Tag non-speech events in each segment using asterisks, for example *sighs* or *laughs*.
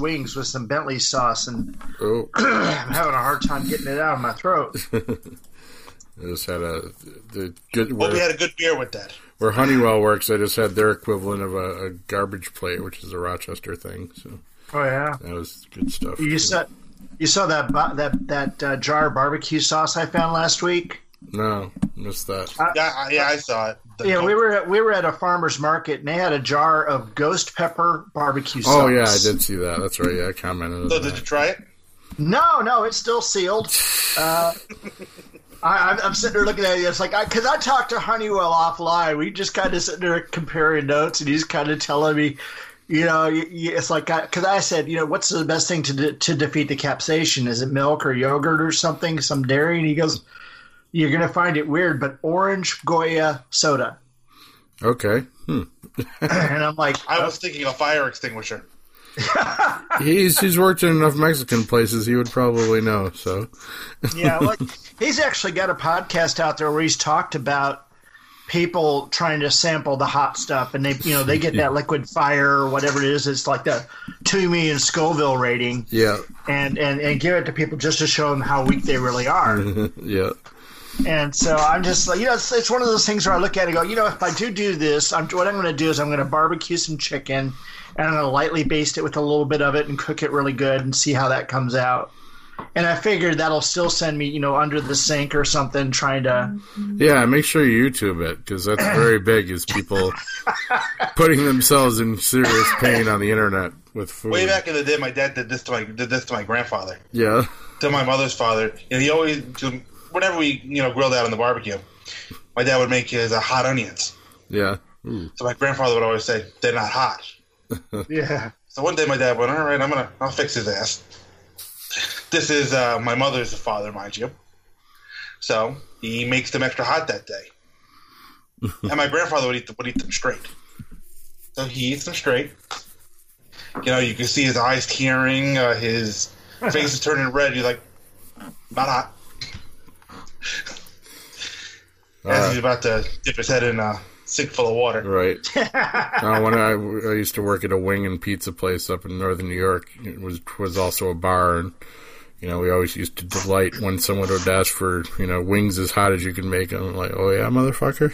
wings with some Bentley sauce, and oh, *clears throat* I'm having a hard time getting it out of my throat. *laughs* I just had a the good. Well, Where, we had a good beer with that. where Honeywell works, I just had their equivalent of a, a garbage plate, which is a Rochester thing. So Oh yeah, that was good stuff. you saw you saw that that that uh, jar of barbecue sauce I found last week. No, missed that. Yeah, I, yeah, I saw it. The- Yeah, we were at, we were at a farmer's market and they had a jar of ghost pepper barbecue sauce. Oh yeah, I did see that. That's right. Yeah, I commented. So on did you try it? No, no, it's still sealed. *laughs* Uh, I, I'm, I'm sitting there looking at it. It's like I because I, talked to Honeywell offline. We just kind of sitting there comparing notes, and he's kind of telling me, you know, y- y- it's like because I, said, you know, what's the best thing to de- to defeat the capsaicin? Is it milk or yogurt or something, some dairy? And he goes, you're gonna find it weird, but orange Goya soda. Okay. Hmm. *laughs* And I'm like, I was thinking of a fire extinguisher. *laughs* He's he's worked in enough Mexican places. He would probably know. So yeah, *laughs* like he's actually got a podcast out there where he's talked about people trying to sample the hot stuff, and they, you know, they get that liquid fire or whatever it is. It's like the Toomey and Scoville rating, yeah, and and and give it to people just to show them how weak they really are. yeah. And so I'm just like, you know, it's, it's one of those things where I look at it and go, you know, if I do do this, I'm what I'm going to do is I'm going to barbecue some chicken, and I'm going to lightly baste it with a little bit of it and cook it really good and see how that comes out. And I figured that'll still send me, you know, under the sink or something, trying to. Mm-hmm. Yeah, make sure you YouTube it because that's very *coughs* big. Is people putting themselves in serious pain on the internet with food? Way back in the day, my dad did this to my did this to my grandfather, Yeah, to my mother's father, and he always to, whenever we you know grilled out on the barbecue, my dad would make his uh, hot onions. yeah. Ooh. So my grandfather would always say they're not hot. *laughs* Yeah. So one day my dad went, all right, I'm gonna I'll fix his ass. This is uh, my mother's father, mind you. So he makes them extra hot that day, *laughs* and my grandfather would eat them, would eat them straight. So he eats them straight. You know, you can see his eyes tearing, uh, his *laughs* face is turning red. He's like, not hot. As he's about to dip his head in a sink full of water. Right. *laughs* uh, when I, I used to work at a wing and pizza place up in northern New York, it was was also a bar, and you know we always used to delight when someone would ask for you know wings as hot as you can make them. I'm like, oh yeah, motherfucker.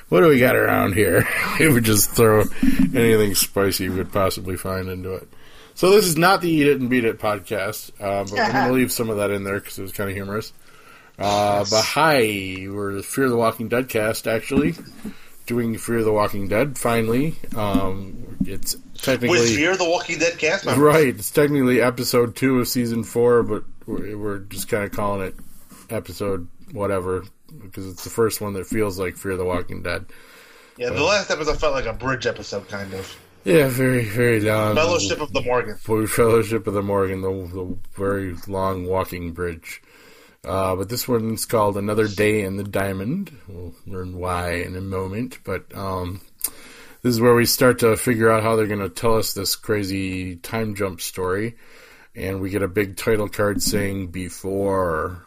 *laughs* what do we got around here? *laughs* we would just throw anything spicy we could possibly find into it. So this is not the Eat It and Beat It podcast, uh, but I'm going to leave some of that in there because it was kind of humorous. Uh, but hi, we're the Fear the Walking Dead cast, actually. Doing Fear the Walking Dead, finally. Um, it's technically. With Fear the Walking Dead cast member. Right, it's technically episode two of season four, but we're, we're just kind of calling it episode whatever because it's the first one that feels like Fear the Walking Dead. Yeah, the last episode felt like a bridge episode, kind of. Yeah, very, very long. Fellowship of the Morgan. Fellowship of the Morgan, the, the very long walking bridge. Uh, but this one's called Another Day in the Diamond. We'll learn why in a moment. But um, this is where we start to figure out how they're going to tell us this crazy time jump story. And we get a big title card saying before.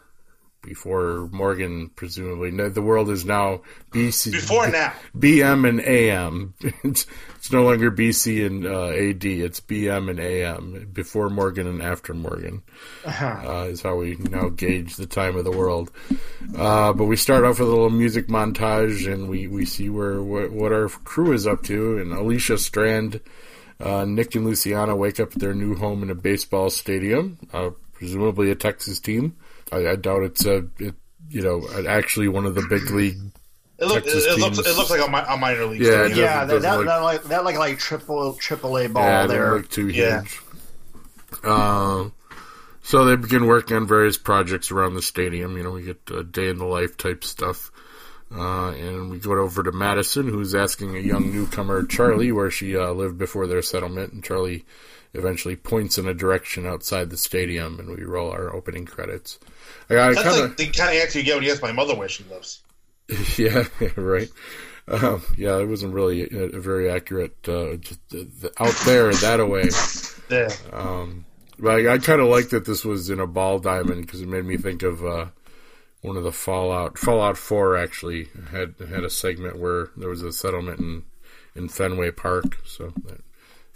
Before Morgan, presumably. No, the world is now BC. Before now. *laughs* BM and AM. *laughs* It's, it's no longer BC and uh, AD. It's BM and AM. Before Morgan and after Morgan uh, is how we now gauge the time of the world. Uh, but we start off with a little music montage, and we, we see where what, what our crew is up to. And Alicia Strand, uh, Nick and Luciana wake up at their new home in a baseball stadium, uh, presumably a Texas team. I, I doubt it's a it, you know actually one of the big league It, look, it, Texas it looks, teams. it looks like a, mi- a minor league. Yeah, stadium. Yeah, doesn't- that, that, look- that like that like like triple triple A ball Yeah, there. look too Yeah. huge. Um, so they begin working on various projects around the stadium. You know, we get uh, day in the life type stuff. Uh, and we go over to Madison, who's asking a young newcomer, Charlie, where she uh, lived before their settlement. And Charlie eventually points in a direction outside the stadium, and we roll our opening credits. I, I That's kinda, like the kind of answer you get when you ask my mother where she lives. *laughs* yeah, right. Um, yeah, it wasn't really a, a very accurate. Uh, just, uh, out there, that away. *laughs* Yeah. Um, but I, I kind of like that this was in a ball diamond because it made me think of uh, one of the Fallout. Fallout Four actually had had a segment where there was a settlement in in Fenway Park, so that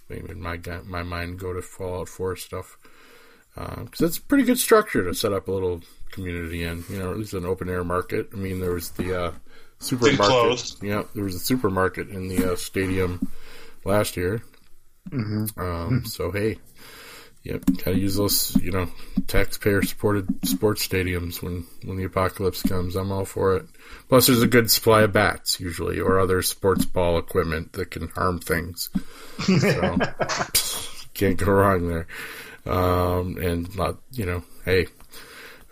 made my my mind go to Fallout Four stuff because it's a pretty good structure to set up a little community in. You know, at least an open air market. I mean, there was the uh, supermarket. closed. Yeah, there was a supermarket in the uh, stadium last year. Mm-hmm. Um, so hey, yep, gotta use those you know taxpayer supported sports stadiums when when the apocalypse comes. I'm all for it. Plus, there's a good supply of bats usually or other sports ball equipment that can harm things. So *laughs* can't go wrong there. Um, and not you know, hey,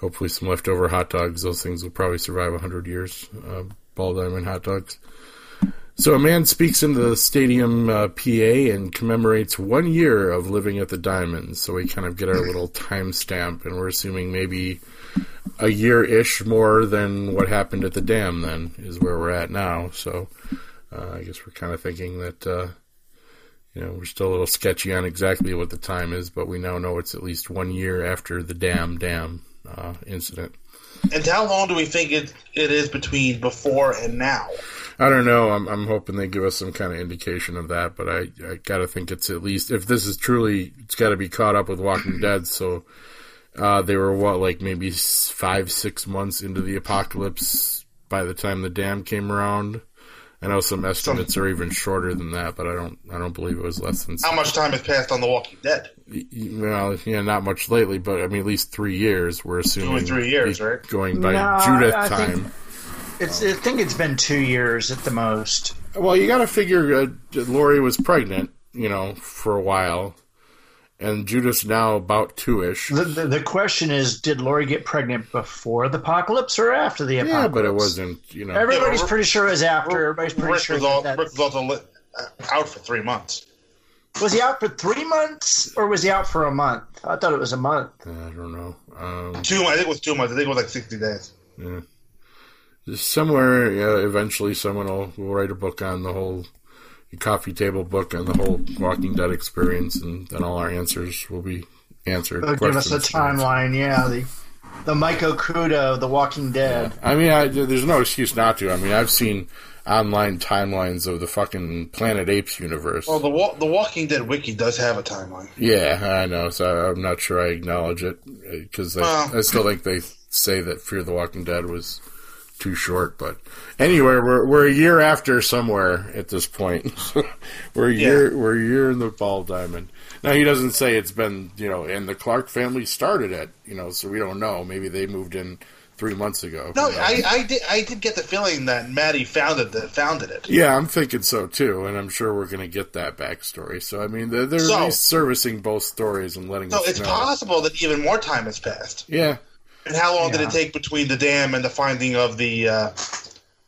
hopefully some leftover hot dogs. Those things will probably survive hundred years. Uh, ball diamond hot dogs. So a man speaks into the stadium uh, PA and commemorates one year of living at the Diamonds. So we kind of get our *laughs* little timestamp, and we're assuming maybe a year ish more than what happened at the dam. Then is where we're at now. So uh, I guess we're kind of thinking that uh, you know we're still a little sketchy on exactly what the time is, but we now know it's at least one year after the dam dam uh, incident. And how long do we think it, it is between before and now? I don't know. I'm I'm hoping they give us some kind of indication of that, but I I got to think it's at least if this is truly it's got to be caught up with Walking Dead. So uh, they were what like maybe five six months into the apocalypse by the time the dam came around. I know some estimates are even shorter than that, but I don't I don't believe it was less than. How much time has passed on The Walking Dead? Well, yeah, not much lately, but I mean at least three years. We're assuming three years, right? Going by No, Judith I think- time. It's. I think it's been two years at the most. Well, you got to figure uh, Lori was pregnant, you know, for a while, and Judith's now about two ish. The, the, the question is, did Lori get pregnant before the apocalypse or after the apocalypse? Yeah, but it wasn't, you know. Everybody's Yeah, pretty sure it was after. Everybody's pretty Rick sure was, all, that, Rick was also li- uh, out for three months. was he out for three months or was he out for a month? I thought it was a month. I don't know. Um, Two, I think it was two months. I think it was like sixty days. Somewhere, yeah, eventually, someone will, will write a book on the whole coffee table book on the whole Walking Dead experience, and then all our answers will be answered. They'll give us a timeline. Yeah, the the Mike Okuda, The Walking Dead. I mean, I, there's no excuse not to. I mean, I've seen online timelines of the fucking Planet Apes universe. Well, the Wa- the Walking Dead wiki does have a timeline. Yeah, I know. So I'm not sure I acknowledge it because I, Well- I still think they say that Fear the Walking Dead was too short. But anyway, we're we're a year after somewhere at this point. *laughs* we're a Yeah. year we're a year in the ball diamond. Now he doesn't say it's been you know, and the Clark family started it. You know, so we don't know. Maybe they moved in three months ago. No, Who knows? I, I did I did get the feeling that Maddie founded the, founded it. Yeah, I'm thinking so too, and I'm sure we're going to get that backstory. So I mean, they're, they're So- at least servicing both stories and letting So it's know. possible that even more time has passed. Yeah, And how long did it take between the dam and the finding of the? Uh,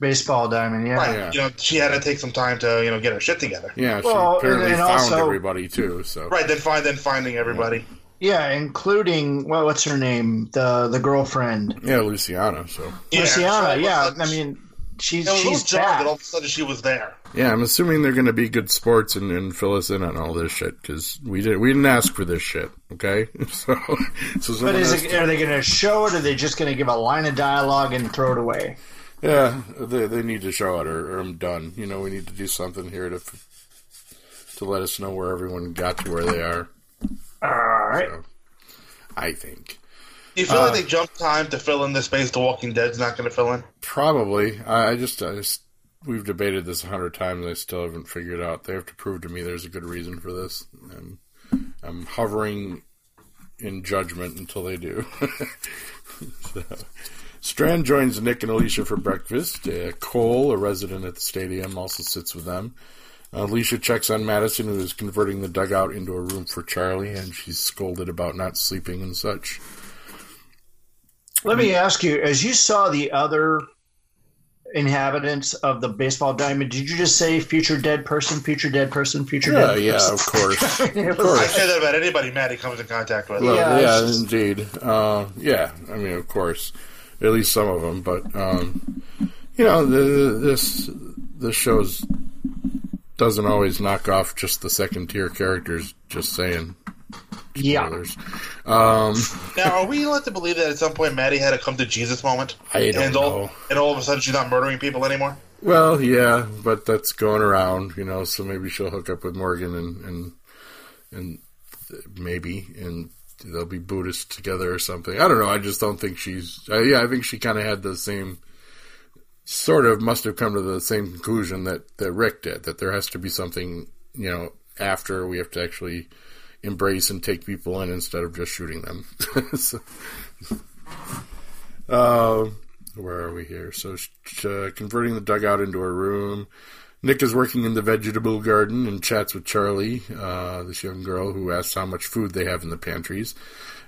Baseball diamond. Yeah. right, Yeah. you know, she had to take some time to you know get her shit together. yeah. She Well, apparently and- and found also- everybody too. So Right, then find then finding everybody. Yeah, including well, what's her name? The the girlfriend, yeah, Luciana. So Yeah, Luciana. so all of a yeah, I mean, she's it was she's jarring back. that all of a sudden she was there. yeah, I'm assuming they're going to be good sports and, and fill us in on all this shit because we didn't we didn't ask for this shit. Okay, *laughs* so *laughs* so But is it, to- are they going to show it, or are they just going to give a line of dialogue and throw it away? yeah, they they need to show it or, or I'm done. You know, we need to do something here to to let us know where everyone got to where they are. All right. So, I think. Do you feel Uh, like they jumped time to fill in the space The Walking Dead's not going to fill in? Probably. I, I just, I just, we've debated this a hundred times. I still haven't figured out. They have to prove to me there's a good reason for this. And I'm hovering in judgment until they do. *laughs* So, Strand joins Nick and Alicia for breakfast. Uh, Cole, a resident at the stadium, also sits with them. Uh, Alicia checks on Madison, who is converting the dugout into a room for Charlie, and she's scolded about not sleeping and such. Let me ask you: as you saw the other inhabitants of the baseball diamond. Did you just say future dead person, future dead person, future Yeah, dead yeah, person? of course. Of *laughs* course. *laughs* I say that about anybody Maddie comes in contact with. Well, Yeah, yeah, just- indeed. Uh, yeah, I mean, of course, at least some of them. But um, you know, the, this this shows doesn't always knock off just the second tier characters. Just saying. Yeah. Um, Now, are we led to believe that at some point Maddie had a come to Jesus moment? I don't and all, know. And all of a sudden she's not murdering people anymore? Well, yeah, but that's going around, you know. So maybe she'll hook up with Morgan and and and maybe and they'll be Buddhist together or something. I don't know. I just don't think she's. Uh, yeah, I think she kind of had the same sort of must have come to the same conclusion that that Rick did. That there has to be something, you know, after we have to actually embrace and take people in instead of just shooting them. *laughs* so, uh, where are we here? So, uh, converting the dugout into a room. Nick is working in the vegetable garden and chats with Charlie, uh, this young girl who asks how much food they have in the pantries.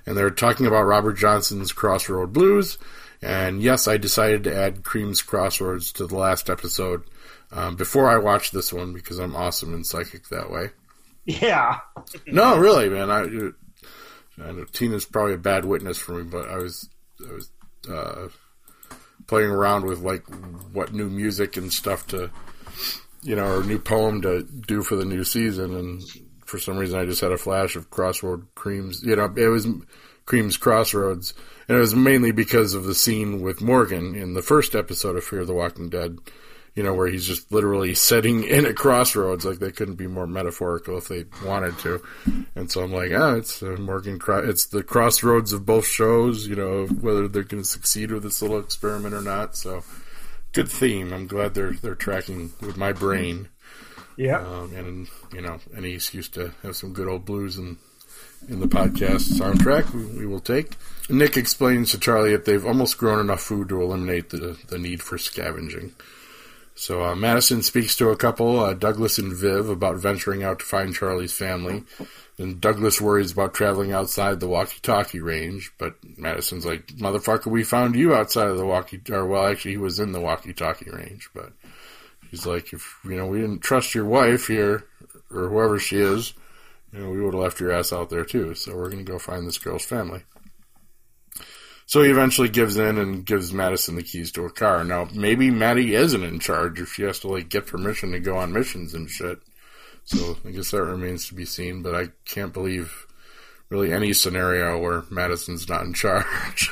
And they're talking about Robert Johnson's Crossroad Blues. And yes, I decided to add Cream's Crossroads to the last episode um, before I watched this one because I'm awesome and psychic that way. Yeah. No, really, man. I, I know Tina's probably a bad witness for me, but I was I was uh, playing around with like what new music and stuff to, you know, or new poem to do for the new season, and for some reason I just had a flash of Crossroad Creams. You know, it was Creams Crossroads, and it was mainly because of the scene with Morgan in the first episode of Fear the Walking Dead you know, where he's just literally sitting *laughs* in a crossroads. Like they couldn't be more metaphorical if they wanted to. And so I'm like, ah, it's uh, Morgan. Cro- it's the crossroads of both shows. You know, whether they're going to succeed with this little experiment or not. So good theme. I'm glad they're they're tracking with my brain. Yeah. Um, and you know, any excuse to have some good old blues and in the podcast soundtrack, we, we will take. Nick explains to Charlie that they've almost grown enough food to eliminate the the need for scavenging. So uh, Madison speaks to a couple, uh, Douglas and Viv, about venturing out to find Charlie's family. And Douglas worries about traveling outside the walkie-talkie range, but Madison's like, "Motherfucker, we found you outside of the walkie." Or well, actually, he was in the walkie-talkie range, but he's like, "If you know, we didn't trust your wife here, or whoever she is, you know, we would have left your ass out there too. So we're gonna go find this girl's family." So he eventually gives in and gives Madison the keys to a car. Now, maybe Maddie isn't in charge if she has to like get permission to go on missions and shit. So I guess that remains to be seen. But I can't believe really any scenario where Madison's not in charge.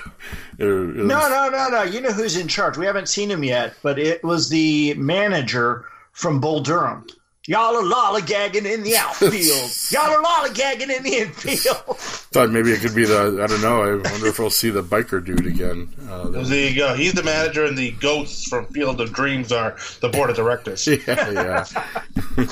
It- *laughs* it was- No, no, no, no. You know who's in charge. We haven't seen him yet, but it was the manager from Bull Durham. Y'all are lollygagging in the outfield. *laughs* Y'all are lollygagging in the infield. Thought maybe it could be the I don't know. I wonder if we'll see the biker dude again. Uh, the- There you go. He's the manager, and the ghosts from Field of Dreams are the board of directors. *laughs* yeah, yeah.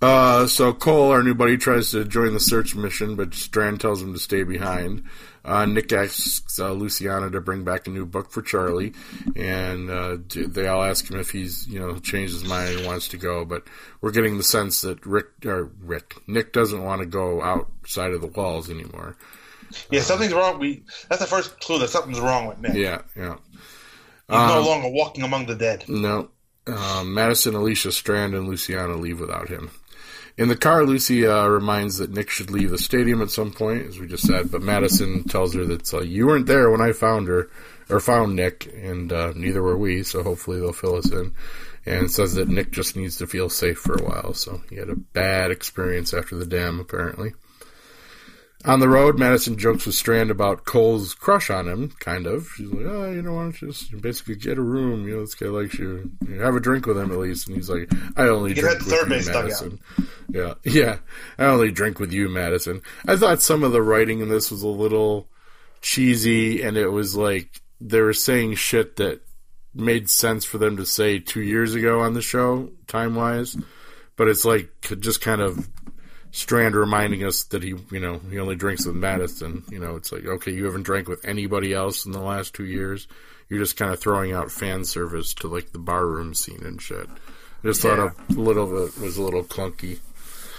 *laughs* uh, so Cole, our new buddy, tries to join the search mission, but Strand tells him to stay behind. Uh, Nick asks uh, Luciana to bring back a new book for Charlie, and uh, they all ask him if he's, you know, changed his mind and wants to go. But we're getting the sense that Rick, or Rick, Nick doesn't want to go outside of the walls anymore. Yeah, something's wrong. We that's the first clue that something's wrong with Nick. Yeah, yeah. He's no Um, longer walking among the dead. No. Um, Madison, Alicia, Strand, and Luciana leave without him. In the car, Lucy uh, reminds that Nick should leave the stadium at some point, as we just said, but Madison tells her that uh, you weren't there when I found her, or found Nick, and uh, neither were we, so hopefully they'll fill us in. And says that Nick just needs to feel safe for a while, so he had a bad experience after the dam, apparently. On the road, Madison jokes with Strand about Cole's crush on him, kind of. She's like, oh, you know, why don't you just basically get a room? You know, this guy likes you. You Have a drink with him at least. And he's like, I only Get drink with third you, base. Madison. Yeah, *laughs* yeah. I only drink with you, Madison. I thought some of the writing in this was a little cheesy, and it was like they were saying shit that made sense for them to say two years ago on the show, time wise. But it's like just kind of Strand reminding us that he, you know, he only drinks with Madison. You know, it's like, okay, you haven't drank with anybody else in the last two years. You're just kind of throwing out fan service to like the barroom scene and shit. I just thought a little of it was a little clunky.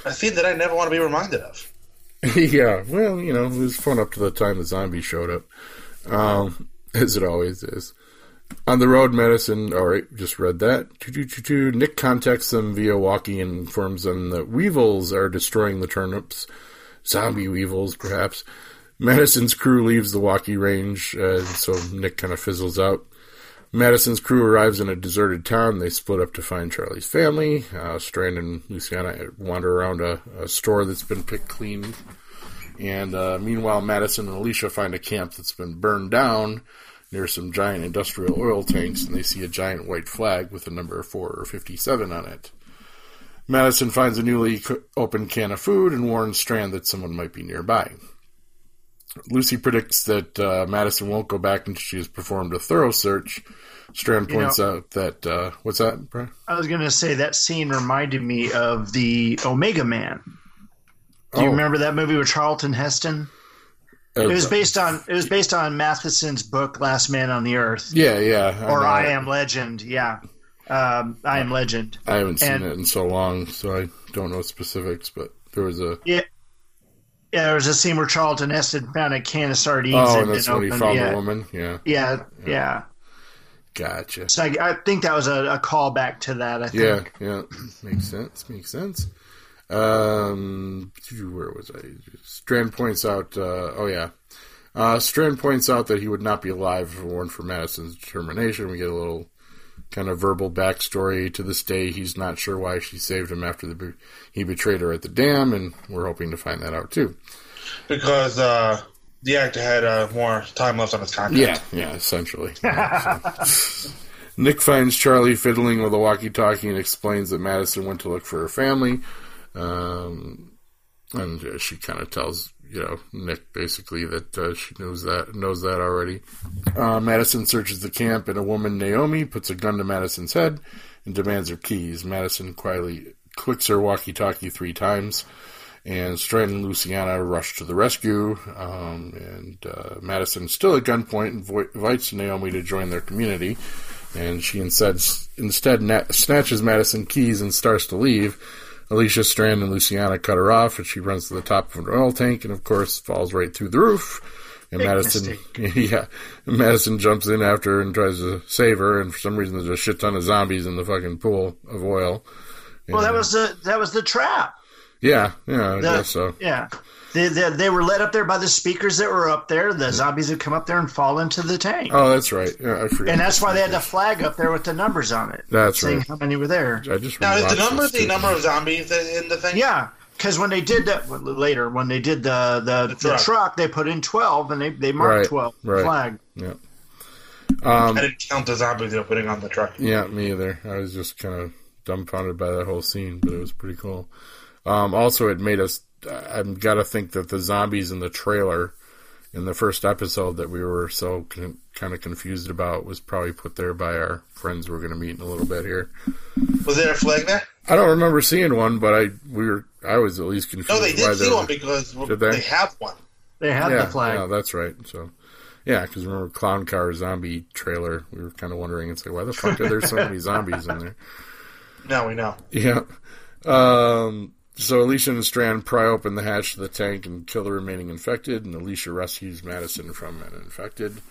A scene that I never want to be reminded of. *laughs* yeah, well, you know, it was fun up to the time the zombie showed up, um, *laughs* as it always is. On the road, Madison. All right, just read that. Nick contacts them via walkie and informs them that weevils are destroying the turnips. Zombie weevils, perhaps. Madison's crew leaves the walkie range, uh, so Nick kind of fizzles out. Madison's crew arrives in a deserted town. They split up to find Charlie's family. Uh, Strand and Luciana wander around a, a store that's been picked clean. And uh, meanwhile, Madison and Alicia find a camp that's been burned down near some giant industrial oil tanks, and they see a giant white flag with the number 4 or 57 on it. Madison finds a newly opened can of food and warns Strand that someone might be nearby. Lucy predicts that uh, Madison won't go back until she has performed a thorough search. Strand You points know- out that uh, what's that, Brian? I was going to say that scene reminded me of the Omega Man. Do you Oh. remember that movie with Charlton Heston? It was based on it was based on Matheson's book Last Man on the Earth yeah, yeah. or know I. Am Legend. Yeah, um, I Am Legend. I haven't seen and- it in so long, so I don't know specifics. But there was a Yeah. Yeah, there was a scene where Charlton Heston found a can of sardines oh, and and that's when he found yeah, the woman. Yeah, Yeah, yeah. gotcha. So I, I think that was a, a callback to that. I think. Yeah, yeah, makes sense. Makes sense. Um, where was I? Strand points out. Uh, oh yeah, uh, Strand points out that he would not be alive if it weren't for Madison's determination. We get a little kind of verbal backstory. To this day, he's not sure why she saved him after the he betrayed her at the dam, and we're hoping to find that out too. because uh, the actor had uh, more time left on his contract. Yeah, yeah, essentially. So- *laughs* Nick finds Charlie fiddling with a walkie-talkie and explains that Madison went to look for her family. Um, and uh, she kind of tells you know Nick basically that uh, she knows that knows that already. Uh, Madison searches the camp, and a woman Naomi puts a gun to Madison's head and demands her keys. Madison quietly clicks her walkie-talkie three times and Strand and Luciana rush to the rescue. Um, and uh, Madison, still at gunpoint, invites Naomi to join their community. And she instead instead na- snatches Madison keys and starts to leave. Alicia, Strand, and Luciana cut her off, and she runs to the top of an oil tank, and of course falls right through the roof. And Big Madison, *laughs* yeah, Madison jumps in after her and tries to save her. And for some reason, there's a shit ton of zombies in the fucking pool of oil. Well, that was the that was the trap. yeah, yeah, I The- guess so. Yeah. They, they, they were led up there by the speakers that were up there. The zombies would come up there and fall into the tank. Oh, that's right. Yeah, I forget. and that's why they had the flag up there with the numbers on it. That's saying right. how many were there. I just Now is the number the too. number of zombies in the thing? Yeah, because when they did that well, later, when they did the the, the, truck. truck. they put in twelve and they they marked Right, twelve right. flag. Yeah. Um, I didn't count the zombies they were putting on the truck. yeah, me either. I was just kind of dumbfounded by that whole scene, but it was pretty cool. Um, also, it made us. I've got to think that the zombies in the trailer in the first episode that we were so con- kind of confused about was probably put there by our friends we're going to meet in a little bit here. Was there a flag there? I don't remember seeing one, but I we were I was at least confused. No, they why did see there one because Did they? they have one. They had yeah, the flag. Yeah, that's right. So, yeah, because remember Clown Car zombie trailer? We were kind of wondering, it's like, why the fuck are there so many *laughs* zombies in there? Now we know. Yeah. Um, so Alicia and Strand pry open the hatch of the tank and kill the remaining infected, and Alicia rescues Madison from an infected.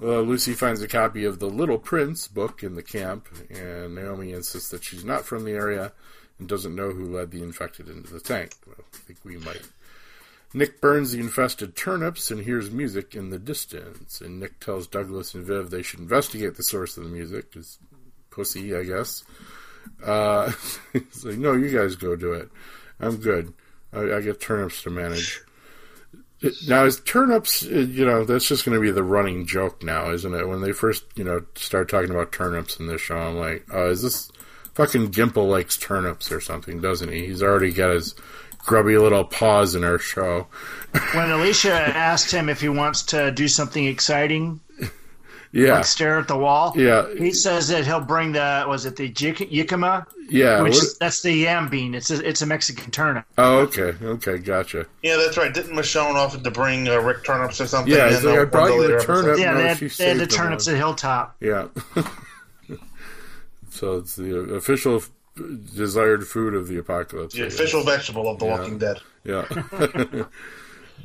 Uh, Lucy finds a copy of the Little Prince book in the camp, and Naomi insists that she's not from the area and doesn't know who led the infected into the tank. Well, I think we might. Nick burns the infested turnips and hears music in the distance. And Nick tells Douglas and Viv they should investigate the source of the music. Is pussy, I guess. Uh, *laughs* like, no, you guys go do it. I'm good. I, I get turnips to manage. Now, is turnips, uh, you know, that's just going to be the running joke now, isn't it? When they first, you know, start talking about turnips in this show, I'm like, oh, is this fucking Gimple likes turnips or something, doesn't he? He's already got his grubby little paws in our show. *laughs* When Alicia asked him if he wants to do something exciting, Yeah. like stare at the wall, Yeah. he says that he'll bring the was it the jik- jicama, Yeah. which what- is, that's the yam bean. It's a, it's a Mexican turnip. oh, okay. Okay. Gotcha. Yeah, that's right. Didn't Michonne offer to bring uh, Rick turnips or something? Yeah, in it's like, the- I brought the you a turnip. Yeah, no, they had, they had the turnips all. at Hilltop. Yeah. *laughs* so it's the official desired food of the apocalypse. The official vegetable of The Yeah. Walking Dead. Yeah. *laughs*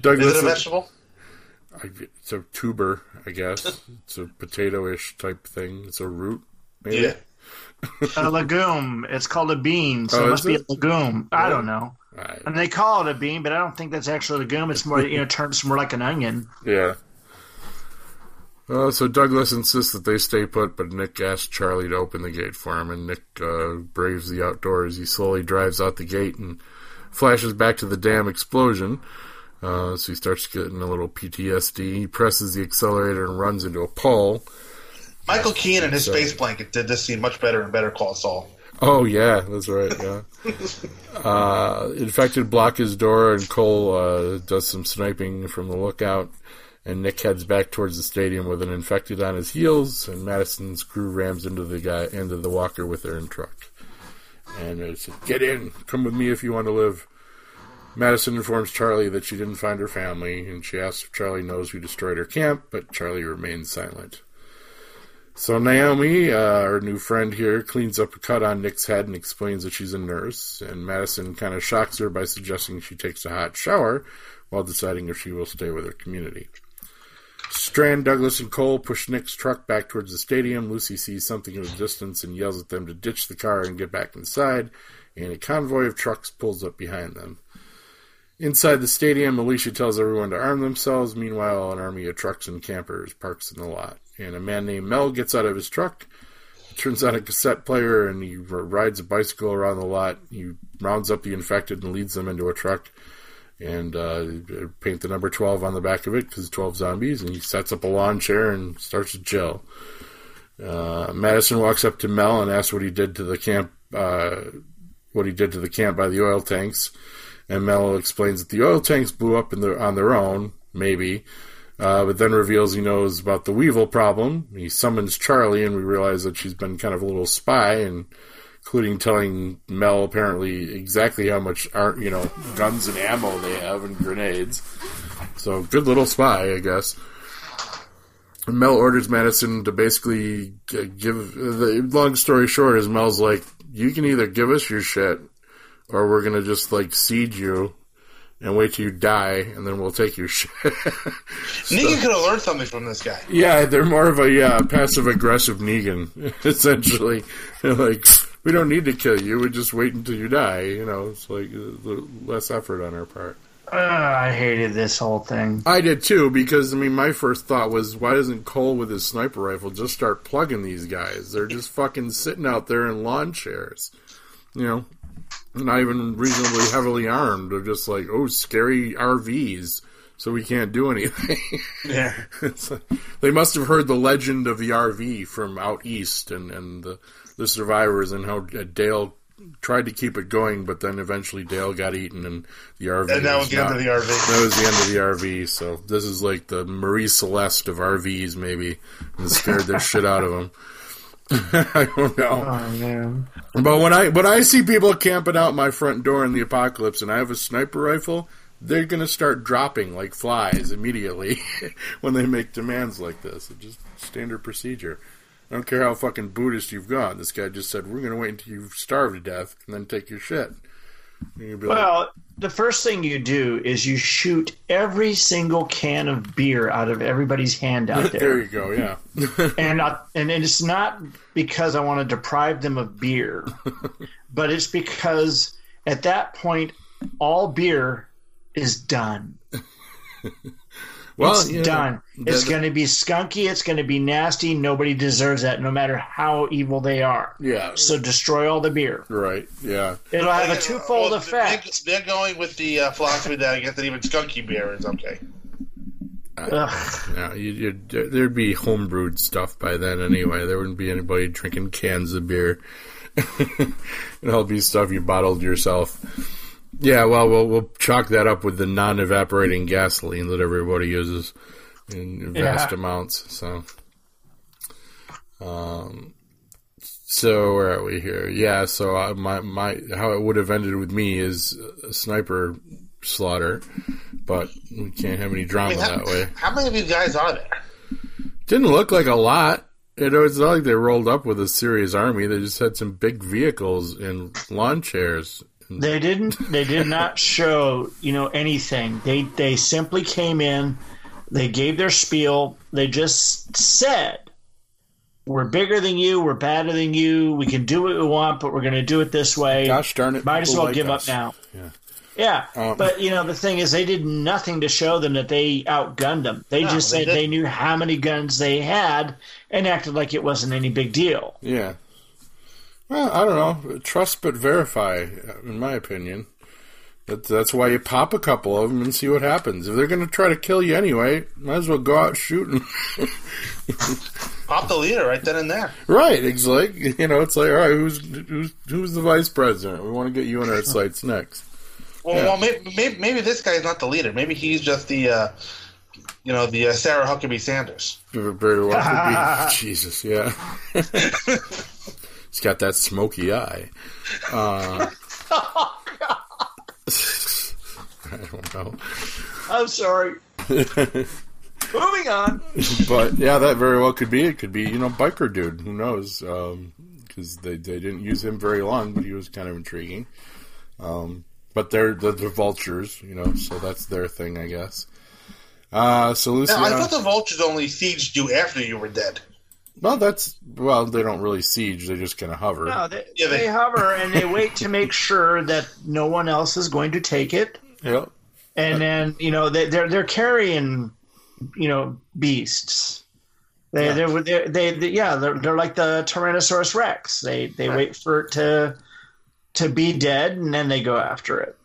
Is it a vegetable? I, it's a tuber, I guess. *laughs* It's a potato-ish type thing. It's a root, maybe. Yeah. a legume. It's called a bean, so Oh, it must be it? a legume. I don't know. I- And they call it a bean, but I don't think that's actually a legume. It's more, you know, *laughs* turns more like an onion. yeah. Uh, so Douglas insists that they stay put, but Nick asks Charlie to open the gate for him, and Nick uh, braves the outdoors. He slowly drives out the gate and flashes back to the dam explosion. Uh, so he starts getting a little PTSD. He presses the accelerator and runs into a pole. Michael McKean and his So- space blanket did this scene much better and Better Call Saul. Oh yeah, that's right. Yeah. *laughs* uh, infected block his door, and Cole uh, does some sniping from the lookout. And Nick heads back towards the stadium with an infected on his heels, and Madison's crew rams into the guy into the walker with their own truck. And it said, "Get in, come with me if you want to live." Madison informs Charlie that she didn't find her family, and she asks if Charlie knows who destroyed her camp, but Charlie remains silent. So Naomi, uh, our new friend here, cleans up a cut on Nick's head and explains that she's a nurse. And Madison kind of shocks her by suggesting she takes a hot shower while deciding if she will stay with her community. Strand, Douglas, and Cole push Nick's truck back towards the stadium. Lucy sees something in the distance and yells at them to ditch the car and get back inside. And a convoy of trucks pulls up behind them. Inside the stadium, Alicia tells everyone to arm themselves. Meanwhile, an army of trucks and campers parks in the lot. And a man named Mel gets out of his truck, turns on a cassette player, and he rides a bicycle around the lot. He rounds up the infected and leads them into a truck. And uh, paint the number 12 on the back of it because 12 zombies. And he sets up a lawn chair and starts to chill. Uh, Madison walks up to Mel and asks what he did to the camp, uh, what he did to the camp by the oil tanks. And Mel explains that the oil tanks blew up in the, on their own, maybe, uh, but then reveals he knows about the Weevil problem. He summons Charlie, and we realize that she's been kind of a little spy, and including telling Mel apparently exactly how much ar- you know guns and ammo they have and grenades. So good little spy, I guess. Mel orders Madison to basically give. The long story short is Mel's like, you can either give us your shit, or we're gonna just like siege you and wait till you die, and then we'll take your *laughs* shit. Negan could have learned something from this guy. yeah, they're more of a yeah passive aggressive Negan, *laughs* essentially. They're like, we don't need to kill you. We just wait until you die. You know, it's like uh, less effort on our part. Ugh, I hated this whole thing. I did too, because I mean, my first thought was, why doesn't Cole with his sniper rifle just start plugging these guys? They're just fucking sitting out there in lawn chairs, you know, not even reasonably heavily armed. They're just like, oh, scary RVs, so we can't do anything. *laughs* Yeah. Like- they must have heard the legend of the RV from out east and, and the, the survivors and how uh, Dale tried to keep it going, but then eventually Dale got eaten and the RV. And that was the end of the RV. that was the end of the RV. So this is like the Marie Celeste of RVs, maybe, and scared the shit out of them. *laughs* *laughs* I don't know. Oh man. But when I when I see people camping out my front door in the apocalypse, and I have a sniper rifle, they're gonna start dropping like flies immediately *laughs* when they make demands like this. It's just standard procedure. I don't care how fucking Buddhist you've gone. This guy just said we're gonna wait until you starve to death and then take your shit. And you'd be like, Well, the first thing you do is you shoot every single can of beer out of everybody's hand out *laughs* there there. you go, yeah. *laughs* and I, and it's not because I want to deprive them of beer, *laughs* but it's because at that point all beer is done. Well, it's you know, done. It's going to be skunky. It's going to be nasty. Nobody deserves that, no matter how evil they are. Yeah, So destroy all the beer. right. Yeah, It'll have a Well, twofold they're- effect. They're going with the uh, philosophy that I guess that even skunky beer is okay. Ugh. yeah. You, you'd, there'd be homebrewed stuff by then anyway. There wouldn't be anybody drinking cans of beer. *laughs* It'll be stuff you bottled yourself. Yeah, well, we'll we'll chalk that up with the non-evaporating gasoline that everybody uses in vast Yeah. amounts. So, um, so where are we here? Yeah, so uh, my my how it would have ended with me is a sniper slaughter, but we can't have any drama I mean, how, that way. how many of you guys are there? Didn't look like a lot. It was not like they rolled up with a serious army. They just had some big vehicles and lawn chairs. *laughs* They didn't. They did not show you know anything. They they simply came in. They gave their spiel. They just said, "We're bigger than you. We're better than you. We can do what we want, but we're going to do it this way. Gosh darn it! Might as well like give us. up now." Yeah. Yeah, Um, but you know the thing is, they did nothing to show them that they outgunned them. They No, just said they didn't. knew how many guns they had and acted like it wasn't any big deal. Yeah. Well, I don't know. Trust but verify, in my opinion. That's that's why you pop a couple of them and see what happens. If they're going to try to kill you anyway, might as well go out shooting. *laughs* Pop the leader right then and there. right? It's like *laughs* you know, it's like all right, who's who's who's the vice president? We want to get you in our *laughs* sights next. Well, Yeah. well maybe, maybe maybe this guy's not the leader. Maybe he's just the, uh, you know, the uh, Sarah Huckabee Sanders. Very well. Jesus, yeah. He's got that smoky eye. Uh, *laughs* *laughs* I don't know. I'm sorry. *laughs* Moving on. but yeah, that very well could be. It could be you know biker dude. Who knows? Because they they didn't use him very long, but he was kind of intriguing. Um, but they're the, the vultures, you know, so that's their thing, I guess. Uh, so Now, I thought the vultures only sieged you after you were dead. Well, that's well, they don't really siege; they just kind of hover. No, they, Yeah, they- they hover and they wait to make *laughs* sure that no one else is going to take it. Yep. And then you know they, they're they're carrying, you know, beasts. They Yeah. they're, they're, they they yeah they're, they're like the Tyrannosaurus Rex. They they Right. wait for it to to be dead and then they go after it.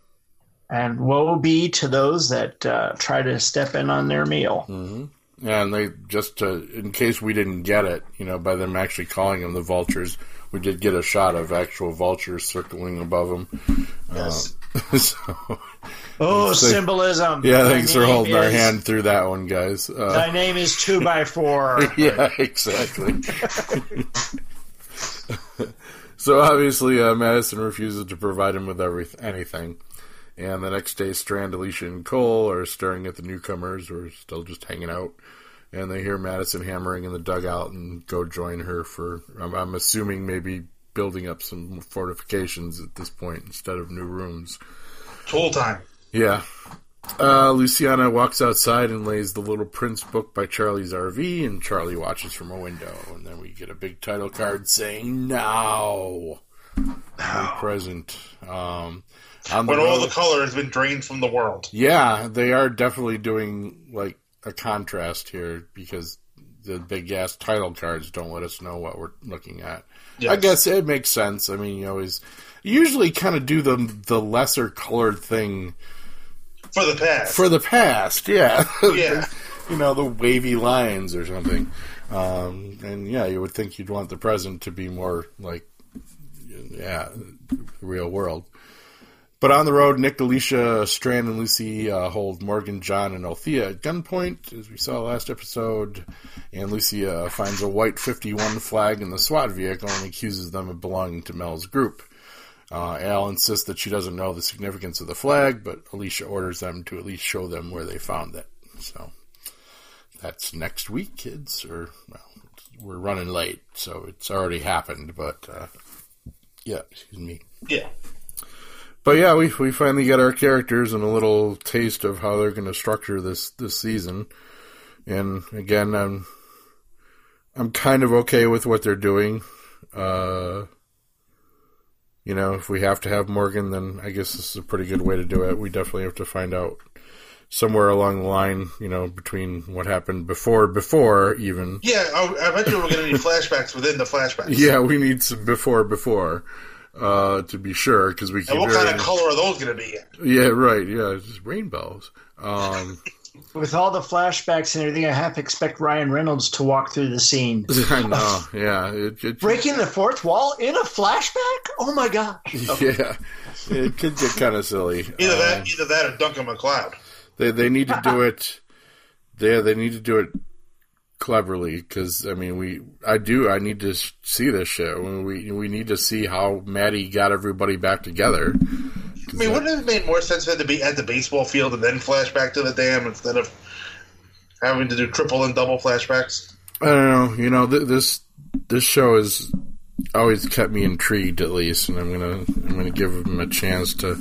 And woe be to those that uh, try to step in on their meal. hmm And they just to, in case we didn't get it, you know, by them actually calling them the vultures, we did get a shot of actual vultures circling above them. Yes. *laughs* so, Oh, So- symbolism! yeah, Thy thanks for name holding our hand through that one, guys. Uh, Thy name is two by *laughs* four. yeah, exactly. *laughs* so obviously, uh, Madison refuses to provide him with every anything. And the next day, Strand, Alicia, and Cole are staring at the newcomers who are still just hanging out. And they hear Madison hammering in the dugout and go join her for, I'm, I'm assuming, maybe building up some fortifications at this point instead of new rooms. Tool time. Yeah. Uh, Luciana walks outside and lays the Little Prince book by Charlie's RV, and Charlie watches from a window. And then we get a big title card saying "Now." Present. Um, the all the color has been drained from the world. yeah, they are definitely doing like a contrast here because the big ass title cards don't let us know what we're looking at. I guess it makes sense. I mean, you always usually kind of do the the lesser colored thing For the past. for the past, yeah. *laughs* Yeah. you know, the wavy lines or something. Um, and yeah, you would think you'd want the present to be more like, yeah, real world. But on the road, Nick, Alicia, Strand, and Lucy uh, hold Morgan, John, and Althea at gunpoint, as we saw last episode. And Lucy uh, finds a white 51 flag in the SWAT vehicle and accuses them of belonging to Mel's group. Uh, Al insists that she doesn't know the significance of the flag, but Alicia orders them to at least show them where they found it. So that's next week, kids. Or well, we're running late, so it's already happened. But uh, yeah, excuse me. yeah. But yeah, we we finally get our characters and a little taste of how they're going to structure this this season. And again, I'm I'm kind of okay with what they're doing. Uh, you know, if we have to have Morgan, then I guess this is a pretty good way to do it. We definitely have to find out somewhere along the line, you know, between what happened before, before even. Yeah, I, I bet you we're going to need flashbacks within the flashbacks. *laughs* Yeah, we need some before, before, uh, to be sure, because we keep And what kind of color are those going to be? Yeah, right. Yeah, it's just rainbows. Um, *laughs* With all the flashbacks and everything, I have to expect Ryan Reynolds to walk through the scene. *laughs* I know. *laughs* Yeah, it, it, Breaking the fourth wall in a flashback? Oh my god! yeah, it could get kind of silly. Either Um, that, either that, or Duncan MacLeod. they they need to do it. They they need to do it cleverly because I mean we I do I need to s- see this shit. We we need to see how Maddie got everybody back together. I mean, wouldn't it have made more sense for to be at the baseball field and then flashback to the dam instead of having to do triple and double flashbacks? I don't know. You know, th- this this show has always kept me intrigued, at least, and I'm gonna I'm gonna give him a chance to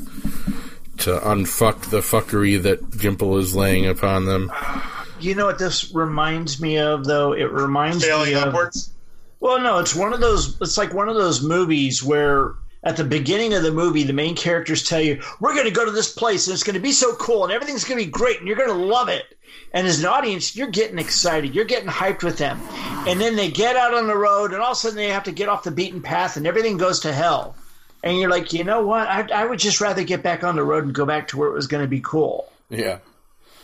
to unfuck the fuckery that Gimple is laying upon them. You know what this reminds me of though? It reminds Failing me of upwards. Well, no, it's one of those. It's like one of those movies where at the beginning of the movie, the main characters tell you, "We're going to go to this place, and it's going to be so cool, and everything's going to be great, and you're going to love it." And as an audience, you're getting excited, you're getting hyped with them, and then they get out on the road, and all of a sudden they have to get off the beaten path, and everything goes to hell. And you're like, you know what? I, I would just rather get back on the road and go back to where it was going to be cool Yeah.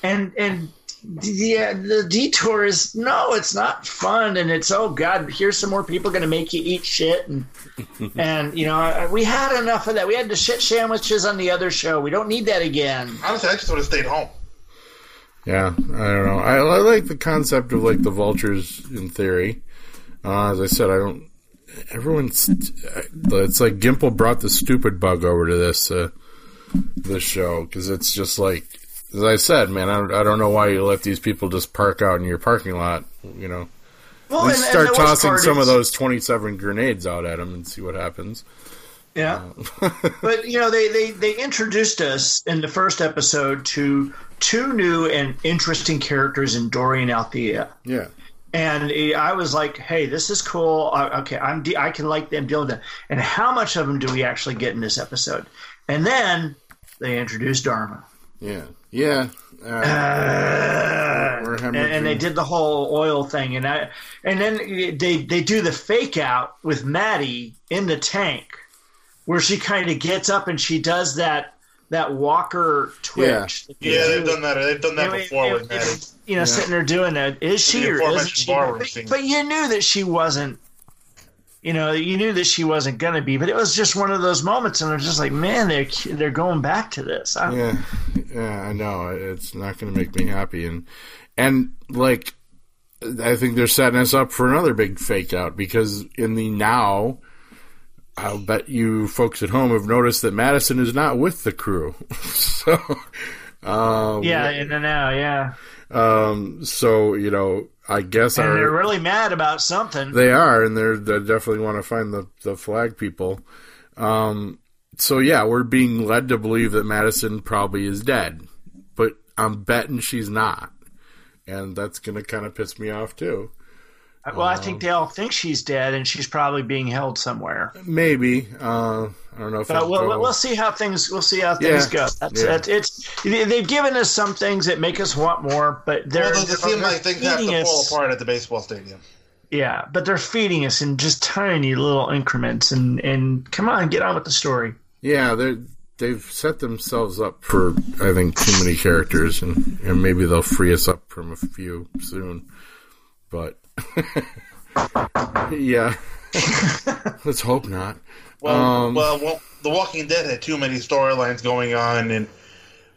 and and the uh, the detour is no, it's not fun, and it's oh god, here's some more people going to make you eat shit, and *laughs* and you know we had enough of that. We had the shit sandwiches on the other show. We don't need that again. Honestly, I just would have stayed home. Yeah, I don't know. I, I like the concept of like the vultures in theory. Uh, as I said, I don't. Everyone's. It's like Gimple brought the stupid bug over to this uh, this show because it's just like, as I said, man. I don't, I don't know why you let these people just park out in your parking lot. You know, Well, and- start tossing some of those twenty-seven grenades out at them and see what happens. Yeah. Uh, *laughs* but you know, they, they they introduced us in the first episode to two new and interesting characters in Dorian Althea. Yeah, and I was like, "Hey, this is cool. Uh, okay, I'm de- I can like them dealing with them." And how much of them do we actually get in this episode? And then they introduced Dharma, yeah, yeah. Uh, Uh, We're and, and they did the whole oil thing, and I, and then they they do the fake out with Maddie in the tank, where she kind of gets up and she does that that Walker twitch. that they Yeah, they've done that. They've done that It- before it- with it- Maddie. You know, sitting there doing that. Is she or isn't she? But, but you knew that she wasn't. You know, you knew that she wasn't going to be. But it was just one of those moments, and I was just like, man, they're they're going back to this. I, Yeah, yeah, I know. It's not going to make me happy, and and like I think they're setting us up for another big fake out because in the now, I'll bet you folks at home have noticed that Madison is not with the crew. *laughs* so, um, yeah, in the now, yeah. um, so you know, I guess And our, they're really mad about something. they are, and they're they definitely want to find the the flag people. Um, so yeah, we're being led to believe that Madison probably is dead, but I'm betting she's not, and that's gonna kind of piss me off too. well, I think they all think she's dead, and she's probably being held somewhere. Maybe uh, I don't know if But I'll we'll, go- we'll see how things we'll see how things Yeah. go. That's, Yeah. that's it's they've given us some things that make us want more, but they're, Although they seem they're like things have to fall us- apart at the baseball stadium. Yeah, but they're feeding us in just tiny little increments, and and come on, get on with the story. Yeah, they they've set themselves up for I think too many characters, and and maybe they'll free us up from a few soon, but *laughs* yeah, *laughs* let's hope not. Well, Um, well, well, The Walking Dead had too many storylines going on in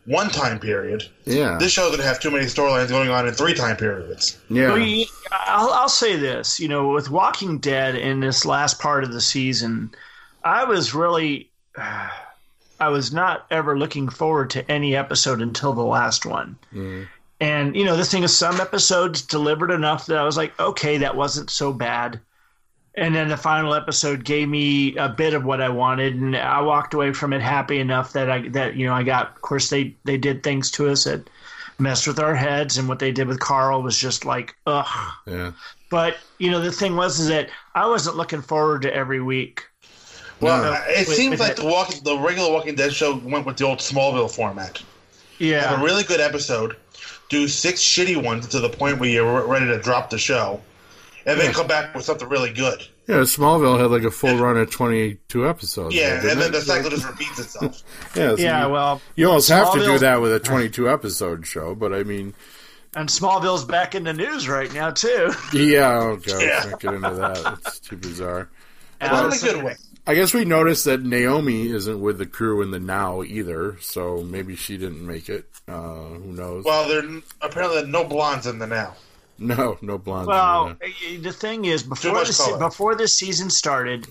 one time period. Yeah, This show's gonna have too many storylines going on in three time periods. yeah. Well, you- I'll, I'll say this, you know, with Walking Dead in this last part of the season, I was really, I was not ever looking forward to any episode until the last one. Mm. And you know, the thing is, some episodes delivered enough that I was like, okay, that wasn't so bad. And then the final episode gave me a bit of what I wanted, and I walked away from it happy enough that I that you know I got. Of course, they they did things to us that messed with our heads, and what they did with Carl was just like, ugh. yeah. But you know, the thing was is that I wasn't looking forward to every week. Well, No. it Wait, seems wait, like the walking, the regular Walking Dead show went with the old Smallville format. Yeah, Have Yeah, a really good episode, do six shitty ones to the point where you're ready to drop the show, and then come back with something really good. Yeah, Smallville had like a full run of 22 episodes. Yeah, didn't and then it? the cycle just repeats itself. *laughs* yeah, so yeah. you, Well, you almost have to do that with a 22 episode show, but I mean, and Smallville's back in the news right now too. yeah, oh god, Yeah. let's not get into that. It's too bizarre. And Not in a good way. I guess we noticed that Naomi isn't with the crew in the now either, so maybe she didn't make it. Uh, who knows? Well, there apparently no blondes in the now. *laughs* no, no blondes. Well, in eh, the thing is, before the before this season started,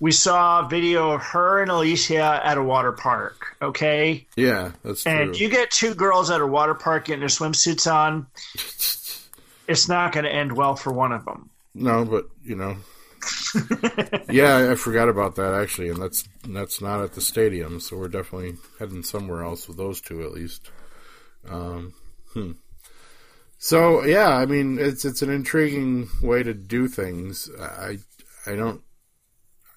we saw a video of her and Alicia at a water park. Okay, yeah, that's true. and you get two girls at a water park getting their swimsuits on. *laughs* It's not going to end well for one of them. No, but you know. *laughs* yeah, I forgot about that actually, and that's that's not at the stadium, so we're definitely heading somewhere else with those two at least. Um, hmm. So yeah, I mean it's it's an intriguing way to do things. I I don't.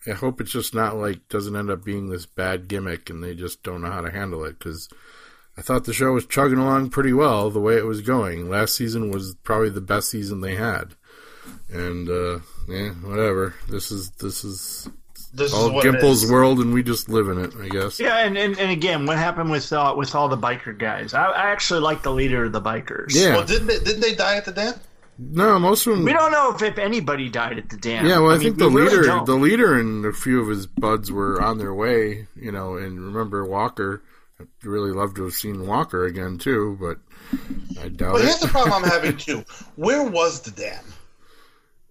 I hope it's just not like doesn't end up being this bad gimmick and they just don't know how to handle it because I thought the show was chugging along pretty well the way it was going. Last season was probably the best season they had, and uh, yeah, whatever. This is this is This all is what Gimple's is. world, and we just live in it, I guess. Yeah, and, and, and again, what happened with uh, with all the biker guys? I, I actually like the leader of the bikers. Yeah. Well, didn't they, didn't they die at the dam? No, most of them. We don't know if, if anybody died at the dam. Yeah, well, I, mean, think the we really leader, the leader, and a few of his buds were on their way. You know, and remember Walker. I'd really love to have seen Walker again too, but I doubt But it. here's the problem I'm having *laughs* too. Where was the dam?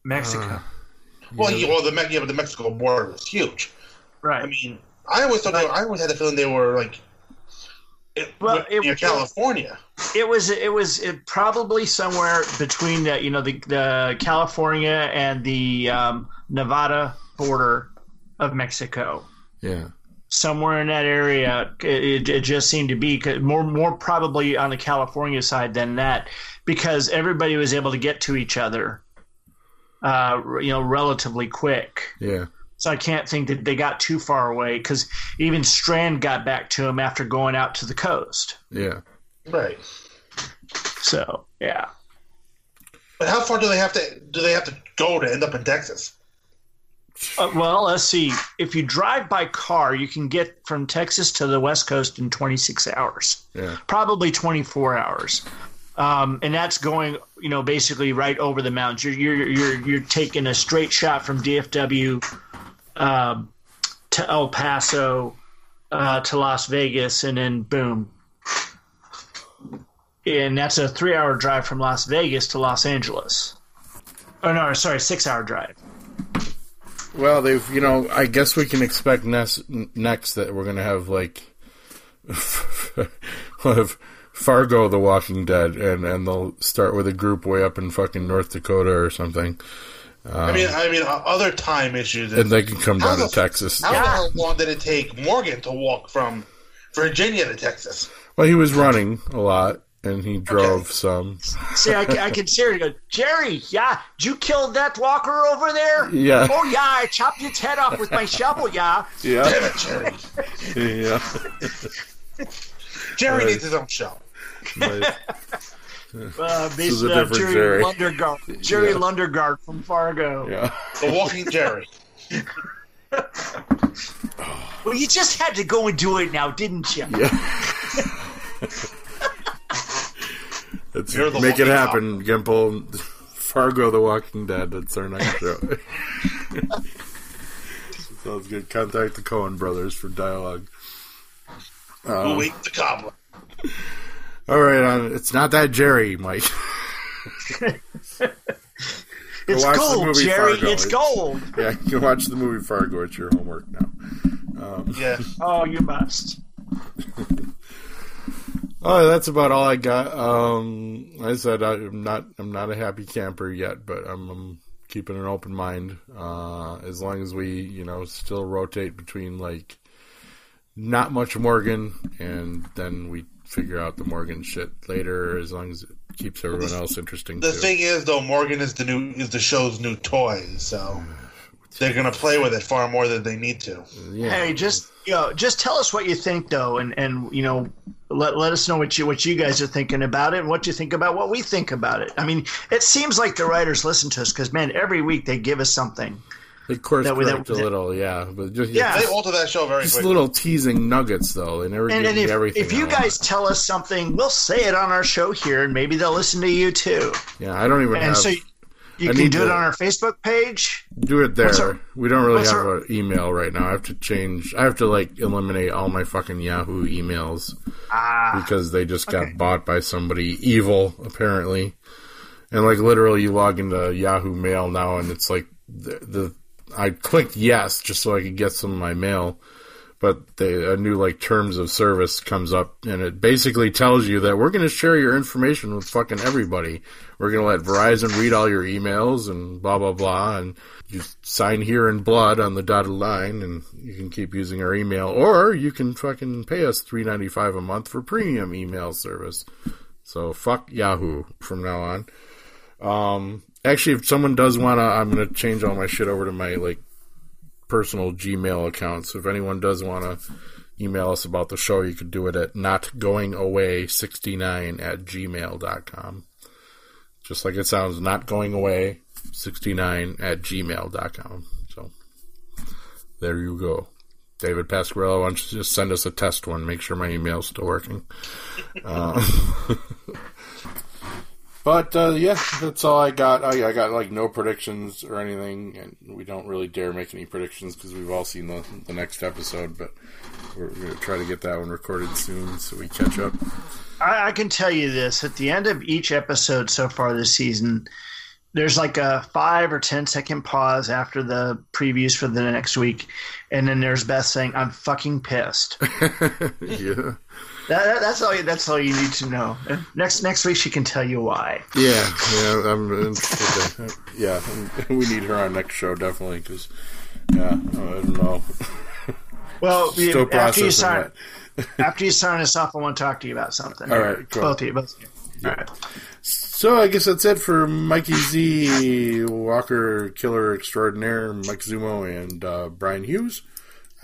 Mexico. Well, yeah, well, the Me- yeah, but the Mexico border was huge. right. I mean, I always thought they were, I always had the feeling they were like it, Well, it- near California. It was it was it probably somewhere between the you know the the California and the um, Nevada border of Mexico. yeah, Somewhere in that area, it, it just seemed to be more more probably on the California side than that, because everybody was able to get to each other, uh, you know, relatively quick. yeah, So I can't think that they got too far away because even Strand got back to him after going out to the coast. yeah. Right. So yeah. But how far do they have to do they have to go to end up in Texas? Uh, well, let's see. If you drive by car, you can get from Texas to the West Coast in 26 hours, Yeah, probably 24 hours. Um, and that's going, you know, basically right over the mountains. You're you're you're, you're taking a straight shot from DFW um, to El Paso uh, to Las Vegas, and then boom. And that's a three-hour drive from Las Vegas to Los Angeles. Oh no, sorry, six-hour drive. Well, they've, you know, I guess we can expect next, next that we're going to have, like, *laughs* Fargo, The Walking Dead, and, and they'll start with a group way up in fucking North Dakota or something. I mean, um, I mean, other time issues. And they can come How down to Texas. How the hell long did it take Morgan to walk from Virginia to Texas? Well, he was running a lot, and he drove Okay. some. See, I, I can see her go, Jerry, yeah, did you kill that walker over there? Yeah. Oh, yeah, I chopped its head off with my shovel, yeah. Yeah. Damn it, Jerry! *laughs* yeah. Jerry Right. needs his own show. But- *laughs* Uh, This is a on different Jerry, Jerry. Lundergaard. Jerry Yeah. Lundergaard from Fargo. yeah. *laughs* The Walking Jerry. *sighs* Well, you just had to go and do it now, didn't you? Yeah. *laughs* Let's You're the make it walking happen, Gimple. Fargo the Walking Dead. That's our next show. Sounds good. Contact the Cohen brothers for dialogue. Who ate the cobbler? All right, on. It's not that Jerry, Mike. *laughs* It's gold, Jerry. Fargo. It's gold. *laughs* yeah, you can watch the movie Fargo. It's your homework now. Yeah. Oh, you must. *laughs* Oh, that's about all I got. Um, I said I'm not I'm not a happy camper yet, but I'm, I'm keeping an open mind. Uh, as long as we you know still rotate between like not much Morgan, and then we figure out the Morgan shit later. As long as it keeps everyone else interesting. The too. thing is, though, Morgan is the new is the show's new toy, so they're gonna play with it far more than they need to. yeah. Hey, just you know, just tell us what you think, though, and and you know, let let us know what you what you guys are thinking about it, and what you think about what we think about it. I mean, it seems like the writers listen to us because man, every week they give us something. They course that we- that- correct a little, yeah, but just Yeah. They alter that show very just quickly. little teasing nuggets though. They never And, give and if, everything. if you guys want. tell us something, we'll say it on our show here, and maybe they'll listen to you too. yeah, I don't even And have. so you, you can need do it on our Facebook page. Do it there. Our- we don't really have our- an email right now. I have to change. I have to like eliminate all my fucking Yahoo emails Ah, because they just got okay. bought by somebody evil apparently. And like literally, you log into Yahoo Mail now, and it's like the, the I clicked yes just so I could get some of my mail, but a new like terms of service comes up, and it basically tells you that we're going to share your information with fucking everybody. We're going to let Verizon read all your emails and blah blah blah, and you sign here in blood on the dotted line, and you can keep using our email, or you can fucking pay us three ninety five a month for premium email service. So fuck Yahoo from now on. Um, actually, if someone does wanna, I'm gonna change all my shit over to my like personal Gmail account. So if anyone does wanna email us about the show, you could do it at notgoingaway69 at gmail.com. Just like it sounds, not going away 69 at gmail.com. So there you go. David Pasquarello, why don't you just send us a test one? Make sure my email's still working. uh, *laughs* but uh, yeah, that's all I got. I, I, got like no predictions or anything, and we don't really dare make any predictions because we've all seen the, the next episode. But we're going to try to get that one recorded soon so we catch up. I, I can tell you this: at the end of each episode so far this season, there's like a five or ten second pause after the previews for the next week, and then there's Beth saying, "I'm fucking pissed." *laughs* yeah. That, that, that's all. You, that's all you need to know. Next next week, she can tell you why. Yeah, yeah, I'm, yeah. We need her on next show definitely because, yeah, I don't know. Well, *laughs* Still after you sign, after you sign us off, I want to talk to you about something. All right, cool. both of you, both of you. All right. So I guess that's it for Mikey Z, Walker Killer Extraordinaire, Mike Zumo, and uh, Brian Hughes.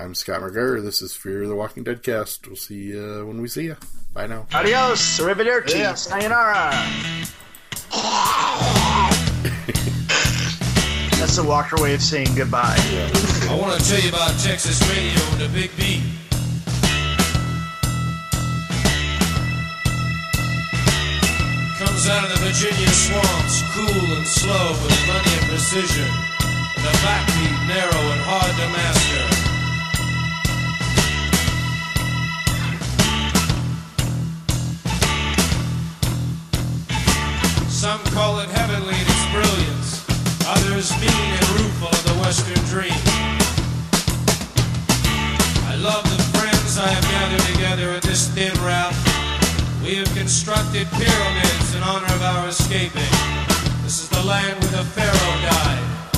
I'm Scott McGarr. This is Fear the Walking Dead cast. We'll see you when we see you. Bye now. Adios. Arrivederci. Yeah. Sayonara. *laughs* That's the Walker way of saying goodbye. I want to tell you about Texas radio and the Big B. Comes out of the Virginia swamps, cool and slow with plenty of precision. The backbeat narrow and hard to master. Some call it heavenly in its brilliance, others mean and rueful of the Western dream. I love the friends I have gathered together in this thin route. We have constructed pyramids in honor of our escaping. This is the land where the Pharaoh died.